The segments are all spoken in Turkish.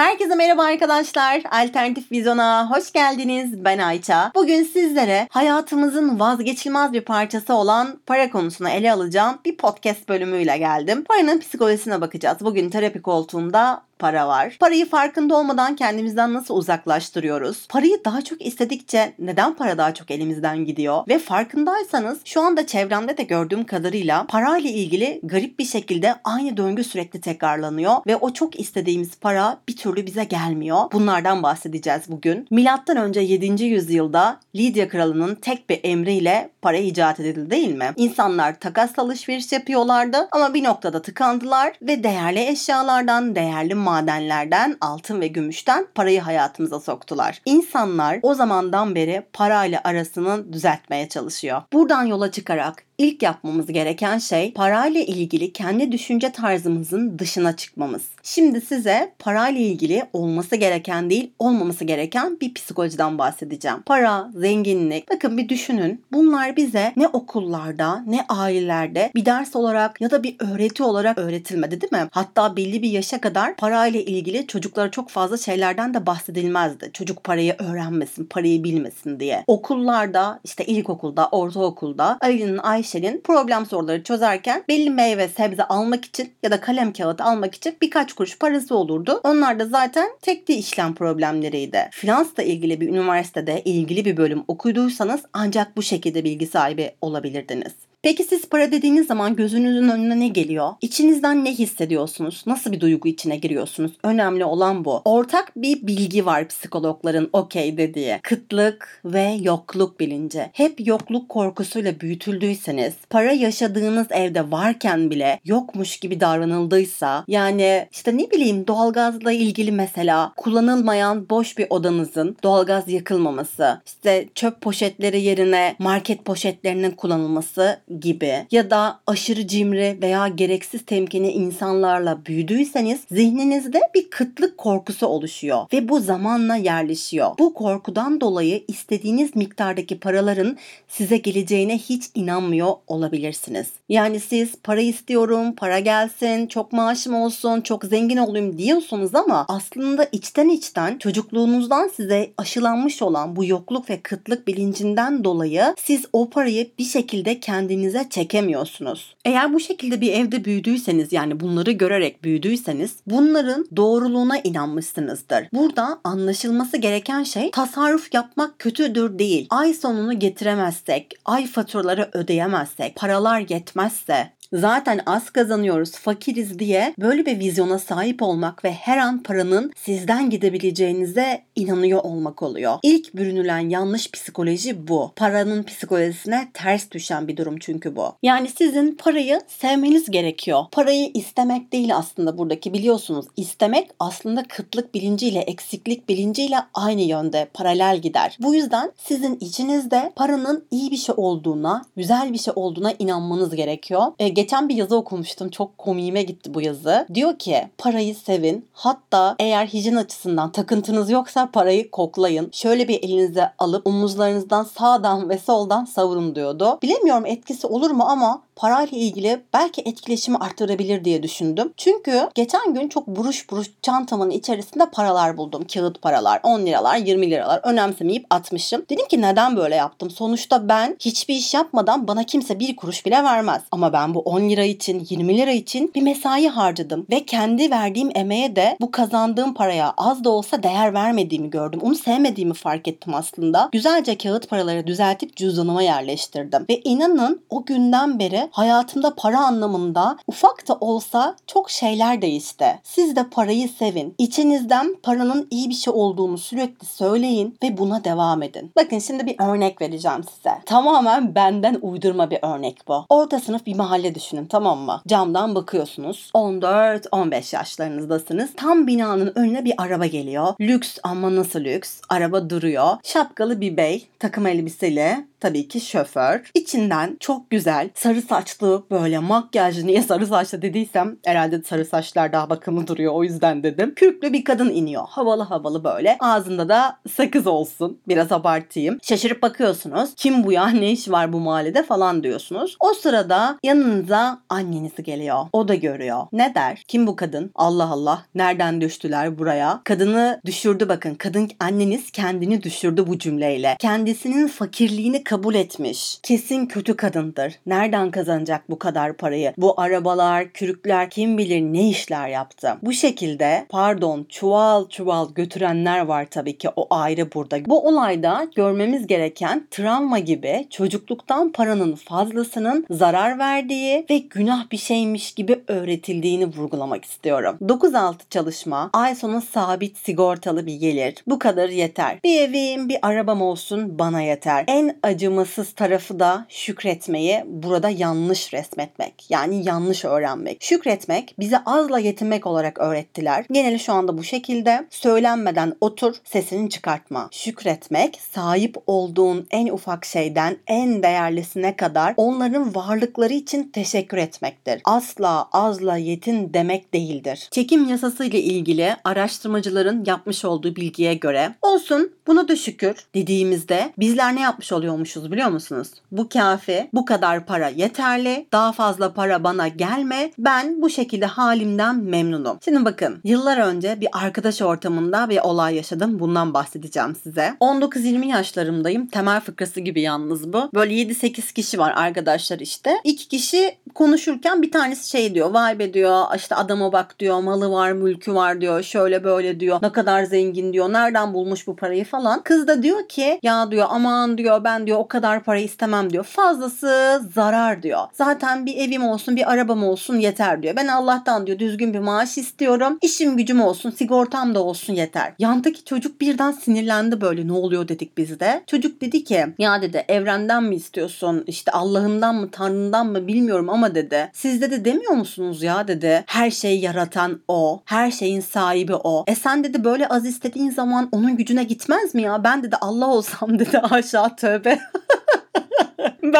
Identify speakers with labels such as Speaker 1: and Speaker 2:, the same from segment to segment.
Speaker 1: Herkese merhaba arkadaşlar. Alternatif Vizyon'a hoş geldiniz. Ben Ayça. Bugün sizlere hayatımızın vazgeçilmez bir parçası olan para konusunu ele alacağım bir podcast bölümüyle geldim. Paranın psikolojisine bakacağız. Bugün terapi koltuğumda para var. Parayı farkında olmadan kendimizden nasıl uzaklaştırıyoruz? Parayı daha çok istedikçe neden para daha çok elimizden gidiyor? Ve farkındaysanız şu anda çevremde de gördüğüm kadarıyla parayla ilgili garip bir şekilde aynı döngü sürekli tekrarlanıyor ve o çok istediğimiz para bir türlü bize gelmiyor. Bunlardan bahsedeceğiz bugün. Milattan önce 7. yüzyılda Lidya kralının tek bir emriyle para icat edildi değil mi? İnsanlar takas alışveriş yapıyorlardı ama bir noktada tıkandılar ve değerli eşyalardan, değerli madenlerden, altın ve gümüşten parayı hayatımıza soktular. İnsanlar o zamandan beri parayla arasını düzeltmeye çalışıyor. Buradan yola çıkarak ilk yapmamız gereken şey parayla ilgili kendi düşünce tarzımızın dışına çıkmamız. Şimdi size parayla ilgili olması gereken değil, olmaması gereken bir psikolojiden bahsedeceğim. Para, zenginlik, bakın bir düşünün. Bunlar bize ne okullarda ne ailelerde bir ders olarak ya da bir öğreti olarak öğretilmedi değil mi? Hatta belli bir yaşa kadar parayla ilgili çocuklara çok fazla şeylerden de bahsedilmezdi. Çocuk parayı öğrenmesin, parayı bilmesin diye. Okullarda işte ilkokulda, ortaokulda Ali'nin Ayşe Ayşe'nin problem soruları çözerken belli meyve sebze almak için ya da kalem kağıt almak için birkaç kuruş parası olurdu. Onlar da zaten tekli işlem problemleriydi. Finansla ilgili bir üniversitede ilgili bir bölüm okuduysanız ancak bu şekilde bilgi sahibi olabilirdiniz. Peki siz para dediğiniz zaman gözünüzün önüne ne geliyor? İçinizden ne hissediyorsunuz? Nasıl bir duygu içine giriyorsunuz? Önemli olan bu. Ortak bir bilgi var psikologların okey dediği. Kıtlık ve yokluk bilinci. Hep yokluk korkusuyla büyütüldüyseniz, para yaşadığınız evde varken bile yokmuş gibi davranıldıysa, yani işte ne bileyim doğalgazla ilgili mesela kullanılmayan boş bir odanızın doğalgaz yakılmaması, işte çöp poşetleri yerine market poşetlerinin kullanılması gibi ya da aşırı cimri veya gereksiz temkini insanlarla büyüdüyseniz zihninizde bir kıtlık korkusu oluşuyor ve bu zamanla yerleşiyor. Bu korkudan dolayı istediğiniz miktardaki paraların size geleceğine hiç inanmıyor olabilirsiniz. Yani siz para istiyorum, para gelsin, çok maaşım olsun, çok zengin olayım diyorsunuz ama aslında içten içten çocukluğunuzdan size aşılanmış olan bu yokluk ve kıtlık bilincinden dolayı siz o parayı bir şekilde kendiniz kendinize çekemiyorsunuz. Eğer bu şekilde bir evde büyüdüyseniz yani bunları görerek büyüdüyseniz bunların doğruluğuna inanmışsınızdır. Burada anlaşılması gereken şey tasarruf yapmak kötüdür değil. Ay sonunu getiremezsek, ay faturaları ödeyemezsek, paralar yetmezse zaten az kazanıyoruz, fakiriz diye böyle bir vizyona sahip olmak ve her an paranın sizden gidebileceğinize inanıyor olmak oluyor. İlk bürünülen yanlış psikoloji bu. Paranın psikolojisine ters düşen bir durum çünkü bu. Yani sizin parayı sevmeniz gerekiyor. Parayı istemek değil aslında buradaki biliyorsunuz. İstemek aslında kıtlık bilinciyle, eksiklik bilinciyle aynı yönde paralel gider. Bu yüzden sizin içinizde paranın iyi bir şey olduğuna, güzel bir şey olduğuna inanmanız gerekiyor. E, geçen bir yazı okumuştum. Çok komiğime gitti bu yazı. Diyor ki parayı sevin. Hatta eğer hijyen açısından takıntınız yoksa parayı koklayın. Şöyle bir elinize alıp omuzlarınızdan sağdan ve soldan savurun diyordu. Bilemiyorum etkisi olur mu ama parayla ilgili belki etkileşimi arttırabilir diye düşündüm. Çünkü geçen gün çok buruş buruş çantamın içerisinde paralar buldum. Kağıt paralar, 10 liralar, 20 liralar önemsemeyip atmışım. Dedim ki neden böyle yaptım? Sonuçta ben hiçbir iş yapmadan bana kimse bir kuruş bile vermez. Ama ben bu 10 lira için, 20 lira için bir mesai harcadım. Ve kendi verdiğim emeğe de bu kazandığım paraya az da olsa değer vermediğimi gördüm. Onu sevmediğimi fark ettim aslında. Güzelce kağıt paraları düzeltip cüzdanıma yerleştirdim. Ve inanın o günden beri hayatımda para anlamında ufak da olsa çok şeyler değişti. Siz de parayı sevin. İçinizden paranın iyi bir şey olduğunu sürekli söyleyin ve buna devam edin. Bakın şimdi bir örnek vereceğim size. Tamamen benden uydurma bir örnek bu. Orta sınıf bir mahalle düşünün tamam mı? Camdan bakıyorsunuz. 14-15 yaşlarınızdasınız. Tam binanın önüne bir araba geliyor. Lüks ama nasıl lüks? Araba duruyor. Şapkalı bir bey takım elbiseli tabii ki şoför. İçinden çok güzel sarı saçlı böyle makyajlı niye sarı saçlı dediysem herhalde sarı saçlar daha bakımlı duruyor o yüzden dedim. Kürklü bir kadın iniyor. Havalı havalı böyle. Ağzında da sakız olsun. Biraz abartayım. Şaşırıp bakıyorsunuz. Kim bu ya? Ne iş var bu mahallede falan diyorsunuz. O sırada yanınıza anneniz geliyor. O da görüyor. Ne der? Kim bu kadın? Allah Allah. Nereden düştüler buraya? Kadını düşürdü bakın. Kadın anneniz kendini düşürdü bu cümleyle. Kendisinin fakirliğini kabul etmiş. Kesin kötü kadındır. Nereden kazanacak bu kadar parayı? Bu arabalar, kürükler kim bilir ne işler yaptı. Bu şekilde pardon çuval çuval götürenler var tabii ki o ayrı burada. Bu olayda görmemiz gereken travma gibi çocukluktan paranın fazlasının zarar verdiği ve günah bir şeymiş gibi öğretildiğini vurgulamak istiyorum. 9-6 çalışma, ay sonu sabit sigortalı bir gelir. Bu kadar yeter. Bir evim, bir arabam olsun bana yeter. En acımasız tarafı da şükretmeyi burada yanlış resmetmek. Yani yanlış öğrenmek. Şükretmek bize azla yetinmek olarak öğrettiler. Geneli şu anda bu şekilde. Söylenmeden otur, sesini çıkartma. Şükretmek sahip olduğun en ufak şeyden en değerlisine kadar onların varlıkları için teşekkür etmektir. Asla azla yetin demek değildir. Çekim yasası ile ilgili araştırmacıların yapmış olduğu bilgiye göre olsun buna da şükür dediğimizde bizler ne yapmış oluyormuşuz biliyor musunuz? Bu kafi, bu kadar para yeterli, daha fazla para bana gelme, ben bu şekilde halimden memnunum. Şimdi bakın yıllar önce bir arkadaş ortamında bir olay yaşadım. Bundan bahsedeceğim size. 19-20 yaşlarımdayım. Temel fıkrası gibi yalnız bu. Böyle 7-8 kişi var arkadaşlar işte. İki kişi konuşurken bir tanesi şey diyor. Vay be diyor işte adama bak diyor malı var mülkü var diyor. Şöyle böyle diyor. Ne kadar zengin diyor. Nereden bulmuş bu parayı falan. Kız da diyor ki ya diyor aman diyor ben diyor o kadar para istemem diyor. Fazlası zarar diyor. Zaten bir evim olsun bir arabam olsun yeter diyor. Ben Allah'tan diyor düzgün bir maaş istiyorum. İşim gücüm olsun sigortam da olsun yeter. Yandaki çocuk birden sinirlendi böyle ne oluyor dedik biz de. Çocuk dedi ki ya dedi evrenden mi istiyorsun işte Allah'ından mı Tanrı'ndan mı bilmiyorum ama dedi. Siz dedi demiyor musunuz ya dedi. Her şeyi yaratan o. Her şeyin sahibi o. E sen dedi böyle az istediğin zaman onun gücüne gitmez mi ya? Ben dedi Allah olsam dedi aşağı tövbe.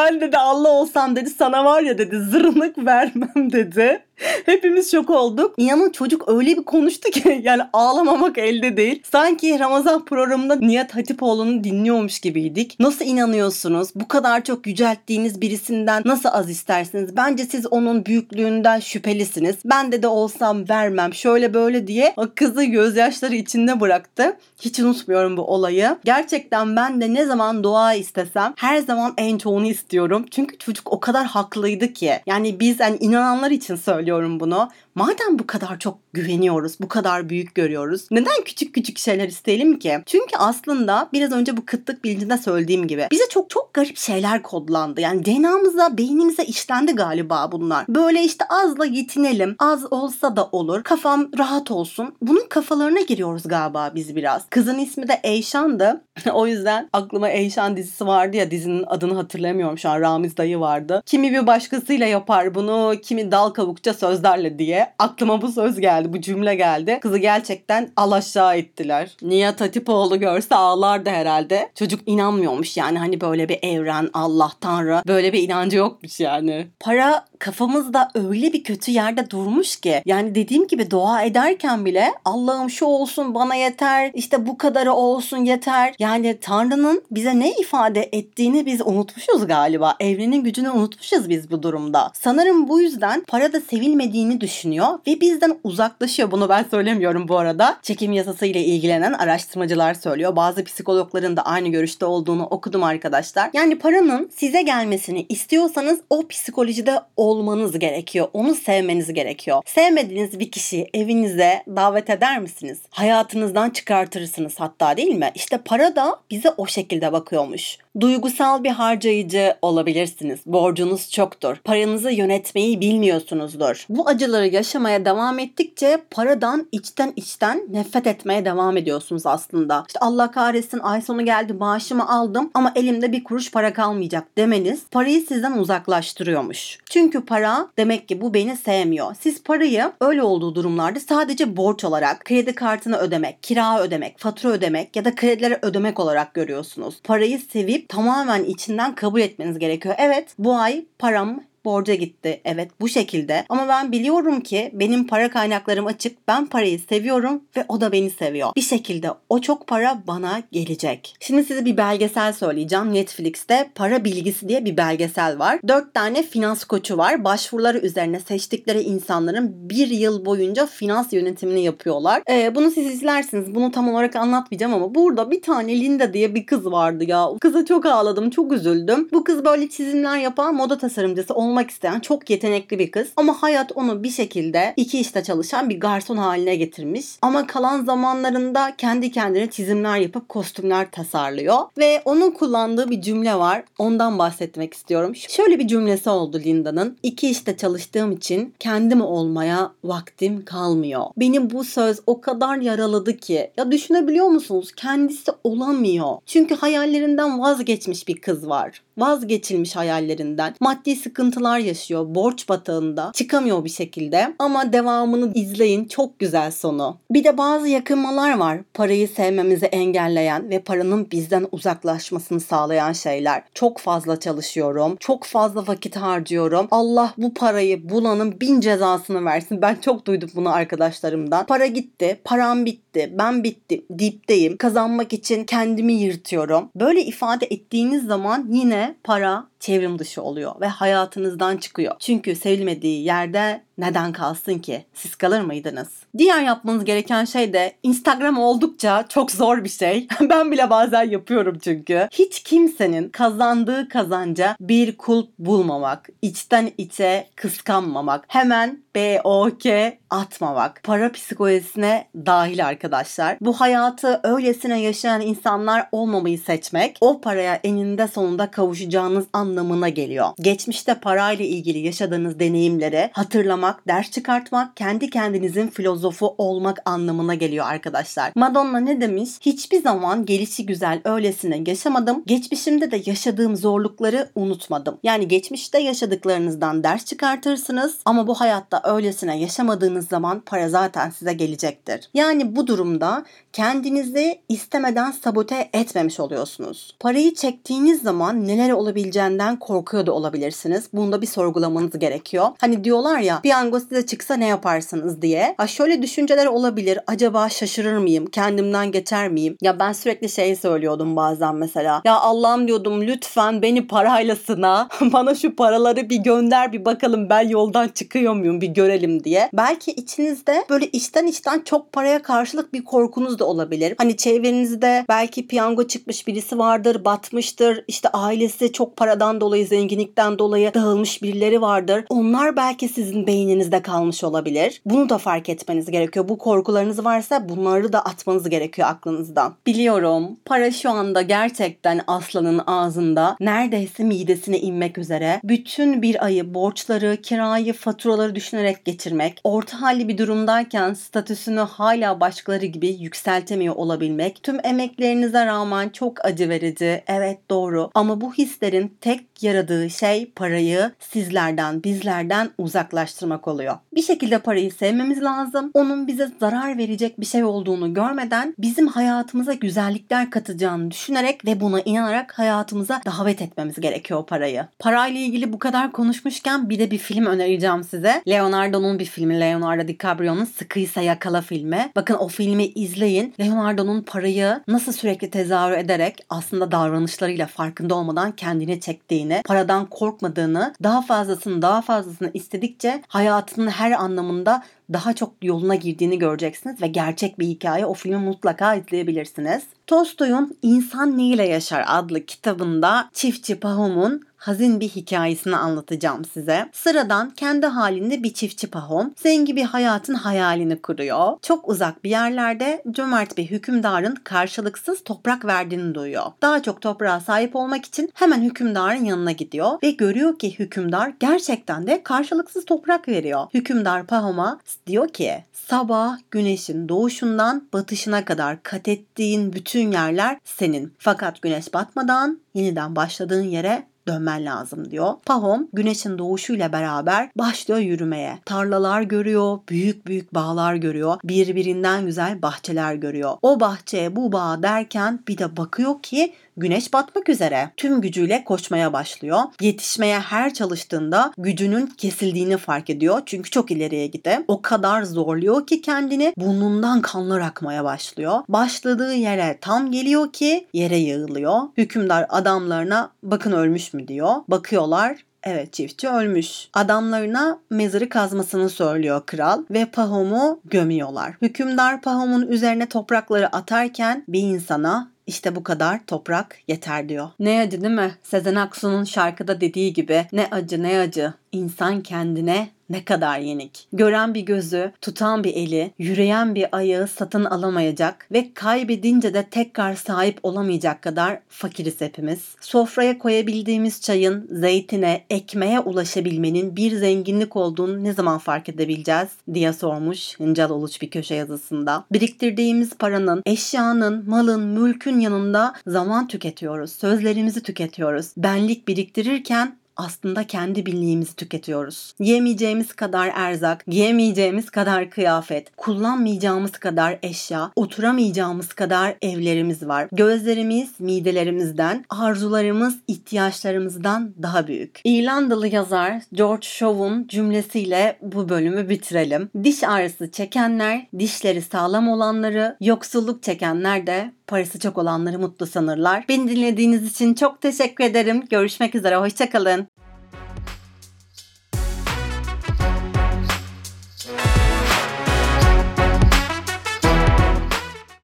Speaker 1: Ben dedi Allah olsam dedi sana var ya dedi zırnık vermem dedi. Hepimiz şok olduk. İnanın çocuk öyle bir konuştu ki yani ağlamamak elde değil. Sanki Ramazan programında Nihat Hatipoğlu'nu dinliyormuş gibiydik. Nasıl inanıyorsunuz? Bu kadar çok yücelttiğiniz birisinden nasıl az istersiniz? Bence siz onun büyüklüğünden şüphelisiniz. Ben de de olsam vermem şöyle böyle diye o kızı gözyaşları içinde bıraktı. Hiç unutmuyorum bu olayı. Gerçekten ben de ne zaman dua istesem her zaman en çoğunu istiyorum. Çünkü çocuk o kadar haklıydı ki. Yani biz yani inananlar için söylüyorum söylüyorum bunu. Madem bu kadar çok güveniyoruz, bu kadar büyük görüyoruz, neden küçük küçük şeyler isteyelim ki? Çünkü aslında biraz önce bu kıtlık bilincinde söylediğim gibi bize çok çok garip şeyler kodlandı. Yani DNA'mıza, beynimize işlendi galiba bunlar. Böyle işte azla yetinelim, az olsa da olur, kafam rahat olsun. Bunun kafalarına giriyoruz galiba biz biraz. Kızın ismi de Eyşan'dı. o yüzden aklıma Eyşan dizisi vardı ya dizinin adını hatırlamıyorum şu an Ramiz dayı vardı. Kimi bir başkasıyla yapar bunu, kimi dal kavukça sözlerle diye aklıma bu söz geldi, bu cümle geldi. Kızı gerçekten al aşağı ettiler. Nihat Hatipoğlu görse ağlardı herhalde. Çocuk inanmıyormuş yani hani böyle bir evren, Allah, Tanrı böyle bir inancı yokmuş yani. Para kafamızda öyle bir kötü yerde durmuş ki yani dediğim gibi dua ederken bile Allah'ım şu olsun bana yeter işte bu kadarı olsun yeter. Yani Tanrı'nın bize ne ifade ettiğini biz unutmuşuz galiba. Evrenin gücünü unutmuşuz biz bu durumda. Sanırım bu yüzden para da sevilmediğini düşünüyor ve bizden uzaklaşıyor. Bunu ben söylemiyorum bu arada. Çekim yasası ile ilgilenen araştırmacılar söylüyor. Bazı psikologların da aynı görüşte olduğunu okudum arkadaşlar. Yani paranın size gelmesini istiyorsanız o psikolojide olmanız gerekiyor. Onu sevmeniz gerekiyor. Sevmediğiniz bir kişiyi evinize davet eder misiniz? Hayatınızdan çıkartırsınız hatta değil mi? İşte para da bize o şekilde bakıyormuş. Duygusal bir harcayıcı olabilirsiniz. Borcunuz çoktur. Paranızı yönetmeyi bilmiyorsunuzdur. Bu acıları yaşamaya devam ettikçe paradan içten içten nefret etmeye devam ediyorsunuz aslında. İşte Allah kahretsin ay sonu geldi maaşımı aldım ama elimde bir kuruş para kalmayacak demeniz parayı sizden uzaklaştırıyormuş. Çünkü para demek ki bu beni sevmiyor. Siz parayı öyle olduğu durumlarda sadece borç olarak kredi kartını ödemek, kira ödemek, fatura ödemek ya da kredileri ödemek olarak görüyorsunuz. Parayı sevip tamamen içinden kabul etmeniz gerekiyor. Evet bu ay param borca gitti. Evet bu şekilde. Ama ben biliyorum ki benim para kaynaklarım açık. Ben parayı seviyorum ve o da beni seviyor. Bir şekilde o çok para bana gelecek. Şimdi size bir belgesel söyleyeceğim. Netflix'te Para Bilgisi diye bir belgesel var. Dört tane finans koçu var. Başvuruları üzerine seçtikleri insanların bir yıl boyunca finans yönetimini yapıyorlar. Ee, bunu siz izlersiniz. Bunu tam olarak anlatmayacağım ama burada bir tane Linda diye bir kız vardı ya. Kıza çok ağladım, çok üzüldüm. Bu kız böyle çizimler yapan moda tasarımcısı olmak isteyen çok yetenekli bir kız. Ama hayat onu bir şekilde iki işte çalışan bir garson haline getirmiş. Ama kalan zamanlarında kendi kendine çizimler yapıp kostümler tasarlıyor. Ve onun kullandığı bir cümle var. Ondan bahsetmek istiyorum. Şöyle bir cümlesi oldu Linda'nın. İki işte çalıştığım için kendim olmaya vaktim kalmıyor. Beni bu söz o kadar yaraladı ki. Ya düşünebiliyor musunuz? Kendisi olamıyor. Çünkü hayallerinden vazgeçmiş bir kız var vazgeçilmiş hayallerinden. Maddi sıkıntılar yaşıyor. Borç batağında. Çıkamıyor bir şekilde. Ama devamını izleyin. Çok güzel sonu. Bir de bazı yakınmalar var. Parayı sevmemizi engelleyen ve paranın bizden uzaklaşmasını sağlayan şeyler. Çok fazla çalışıyorum. Çok fazla vakit harcıyorum. Allah bu parayı bulanın bin cezasını versin. Ben çok duydum bunu arkadaşlarımdan. Para gitti. Param bitti. Ben bittim. Dipteyim. Kazanmak için kendimi yırtıyorum. Böyle ifade ettiğiniz zaman yine para çevrim dışı oluyor ve hayatınızdan çıkıyor. Çünkü sevilmediği yerde neden kalsın ki? Siz kalır mıydınız? Diğer yapmanız gereken şey de Instagram oldukça çok zor bir şey. ben bile bazen yapıyorum çünkü. Hiç kimsenin kazandığı kazanca bir kulp bulmamak, içten içe kıskanmamak, hemen BOK atmamak. Para psikolojisine dahil arkadaşlar. Bu hayatı öylesine yaşayan insanlar olmamayı seçmek, o paraya eninde sonunda kavuşacağınız anlamına geliyor. Geçmişte parayla ilgili yaşadığınız deneyimleri hatırlamak, ders çıkartmak, kendi kendinizin filozofu olmak anlamına geliyor arkadaşlar. Madonna ne demiş? Hiçbir zaman gelişi güzel öylesine yaşamadım. Geçmişimde de yaşadığım zorlukları unutmadım. Yani geçmişte yaşadıklarınızdan ders çıkartırsınız ama bu hayatta öylesine yaşamadığınız zaman para zaten size gelecektir. Yani bu durumda kendinizi istemeden sabote etmemiş oluyorsunuz. Parayı çektiğiniz zaman neler olabileceğinden korkuyor da olabilirsiniz. Bunda bir sorgulamanız gerekiyor. Hani diyorlar ya piyango size çıksa ne yaparsınız diye. Ha şöyle düşünceler olabilir. Acaba şaşırır mıyım? Kendimden geçer miyim? Ya ben sürekli şey söylüyordum bazen mesela. Ya Allah'ım diyordum lütfen beni parayla sına. Bana şu paraları bir gönder bir bakalım ben yoldan çıkıyor muyum bir görelim diye. Belki içinizde böyle içten içten çok paraya karşılık bir korkunuz da olabilir. Hani çevrenizde belki piyango çıkmış birisi vardır, batmıştır. İşte ailesi çok paradan dolayı, zenginlikten dolayı dağılmış birileri vardır. Onlar belki sizin beyninizde kalmış olabilir. Bunu da fark etmeniz gerekiyor. Bu korkularınız varsa bunları da atmanız gerekiyor aklınızdan. Biliyorum para şu anda gerçekten aslanın ağzında neredeyse midesine inmek üzere. Bütün bir ayı borçları, kirayı, faturaları düşünerek geçirmek, orta halli bir durumdayken statüsünü hala başkaları gibi yükseltemiyor olabilmek, tüm emeklerinize rağmen çok acı verici. Evet doğru. Ama bu hislerin tek yaradığı şey parayı sizlerden, bizlerden uzaklaştırmak oluyor. Bir şekilde parayı sevmemiz lazım. Onun bize zarar verecek bir şey olduğunu görmeden bizim hayatımıza güzellikler katacağını düşünerek ve buna inanarak hayatımıza davet etmemiz gerekiyor parayı. Parayla ilgili bu kadar konuşmuşken bir de bir film önereceğim size. Leonardo'nun bir filmi. Leonardo DiCaprio'nun Sıkıysa Yakala filmi. Bakın o filmi izleyin. Leonardo'nun parayı nasıl sürekli tezahür ederek aslında davranışlarıyla farkında olmadan kendini çektiğini, paradan korkmadığını, daha fazlasını daha fazlasını istedikçe hayatının her anlamında daha çok yoluna girdiğini göreceksiniz ve gerçek bir hikaye o filmi mutlaka izleyebilirsiniz. Tolstoy'un İnsan Neyle Yaşar adlı kitabında çiftçi Pahom'un hazin bir hikayesini anlatacağım size. Sıradan kendi halinde bir çiftçi Pahom zengin bir hayatın hayalini kuruyor. Çok uzak bir yerlerde cömert bir hükümdarın karşılıksız toprak verdiğini duyuyor. Daha çok toprağa sahip olmak için hemen hükümdarın yanına gidiyor ve görüyor ki hükümdar gerçekten de karşılıksız toprak veriyor. Hükümdar Pahom'a diyor ki sabah güneşin doğuşundan batışına kadar kat ettiğin bütün yerler senin. Fakat güneş batmadan yeniden başladığın yere dönmen lazım diyor. Pahom güneşin doğuşuyla beraber başlıyor yürümeye. Tarlalar görüyor, büyük büyük bağlar görüyor, birbirinden güzel bahçeler görüyor. O bahçeye bu bağ derken bir de bakıyor ki güneş batmak üzere. Tüm gücüyle koşmaya başlıyor. Yetişmeye her çalıştığında gücünün kesildiğini fark ediyor. Çünkü çok ileriye gitti. O kadar zorluyor ki kendini burnundan kanlar akmaya başlıyor. Başladığı yere tam geliyor ki yere yığılıyor. Hükümdar adamlarına bakın ölmüş mü diyor. Bakıyorlar Evet çiftçi ölmüş. Adamlarına mezarı kazmasını söylüyor kral ve Pahom'u gömüyorlar. Hükümdar Pahom'un üzerine toprakları atarken bir insana işte bu kadar toprak yeter diyor. Ne acı değil mi? Sezen Aksu'nun şarkıda dediği gibi ne acı ne acı. İnsan kendine ne kadar yenik. Gören bir gözü, tutan bir eli, yürüyen bir ayağı satın alamayacak ve kaybedince de tekrar sahip olamayacak kadar fakiriz hepimiz. Sofraya koyabildiğimiz çayın, zeytine, ekmeğe ulaşabilmenin bir zenginlik olduğunu ne zaman fark edebileceğiz diye sormuş Hıncal Uluç bir köşe yazısında. Biriktirdiğimiz paranın, eşyanın, malın, mülkün yanında zaman tüketiyoruz. Sözlerimizi tüketiyoruz. Benlik biriktirirken aslında kendi bildiğimizi tüketiyoruz. Yemeyeceğimiz kadar erzak, giyemeyeceğimiz kadar kıyafet, kullanmayacağımız kadar eşya, oturamayacağımız kadar evlerimiz var. Gözlerimiz midelerimizden, arzularımız ihtiyaçlarımızdan daha büyük. İrlandalı yazar George Shaw'un cümlesiyle bu bölümü bitirelim. Diş ağrısı çekenler, dişleri sağlam olanları, yoksulluk çekenler de parası çok olanları mutlu sanırlar. Beni dinlediğiniz için çok teşekkür ederim. Görüşmek üzere, hoşçakalın.